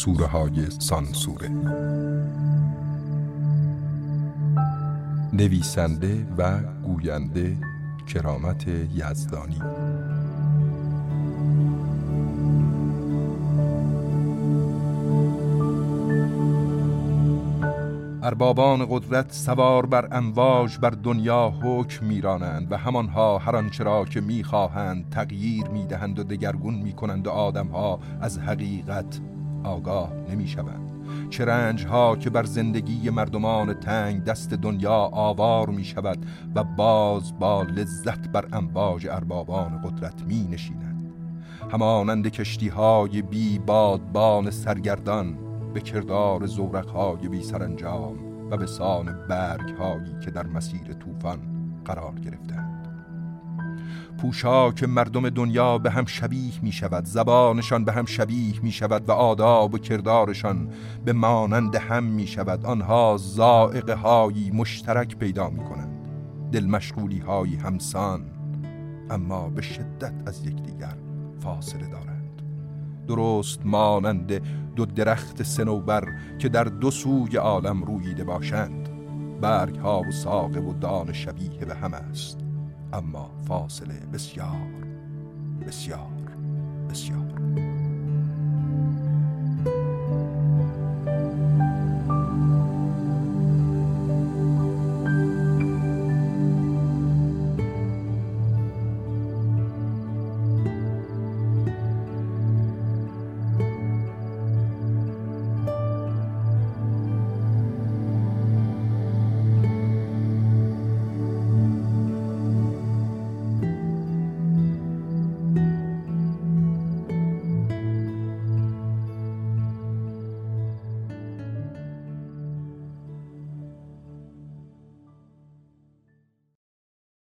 سوره های سانسوره نویسنده و گوینده کرامت یزدانی. اربابان قدرت سوار بر امواج بر دنیا حکم میرانند و همانها هر آنچه را که می‌خواهند تغییر می‌دهند و دگرگون می‌کنند و آدمها از حقیقت آگاه نمی‌شوند. چه رنج ها که بر زندگی مردمان تنگ دست دنیا آوار می شود و باز با لذت بر امواج اربابان قدرت می نشیند همانند کشتی های بی بادبان سرگردان به کردار زورقهای بی سرانجام و به سان برگ هایی که در مسیر طوفان قرار گرفتند. پوشاک مردم دنیا به هم شبیه می شود زبانشان به هم شبیه می شود و آداب و کردارشان به مانند هم می شود. آنها زائقه هایی مشترک پیدا می کنند دل مشغولی هایی همسان اما به شدت از یکدیگر فاصله دارند. درست مانند دو درخت سنوبر که در دو سوی عالم رویده باشند برگ ها و ساقه و دان شبیه به هم است. اما فاصله بسیار بسیار بسیار.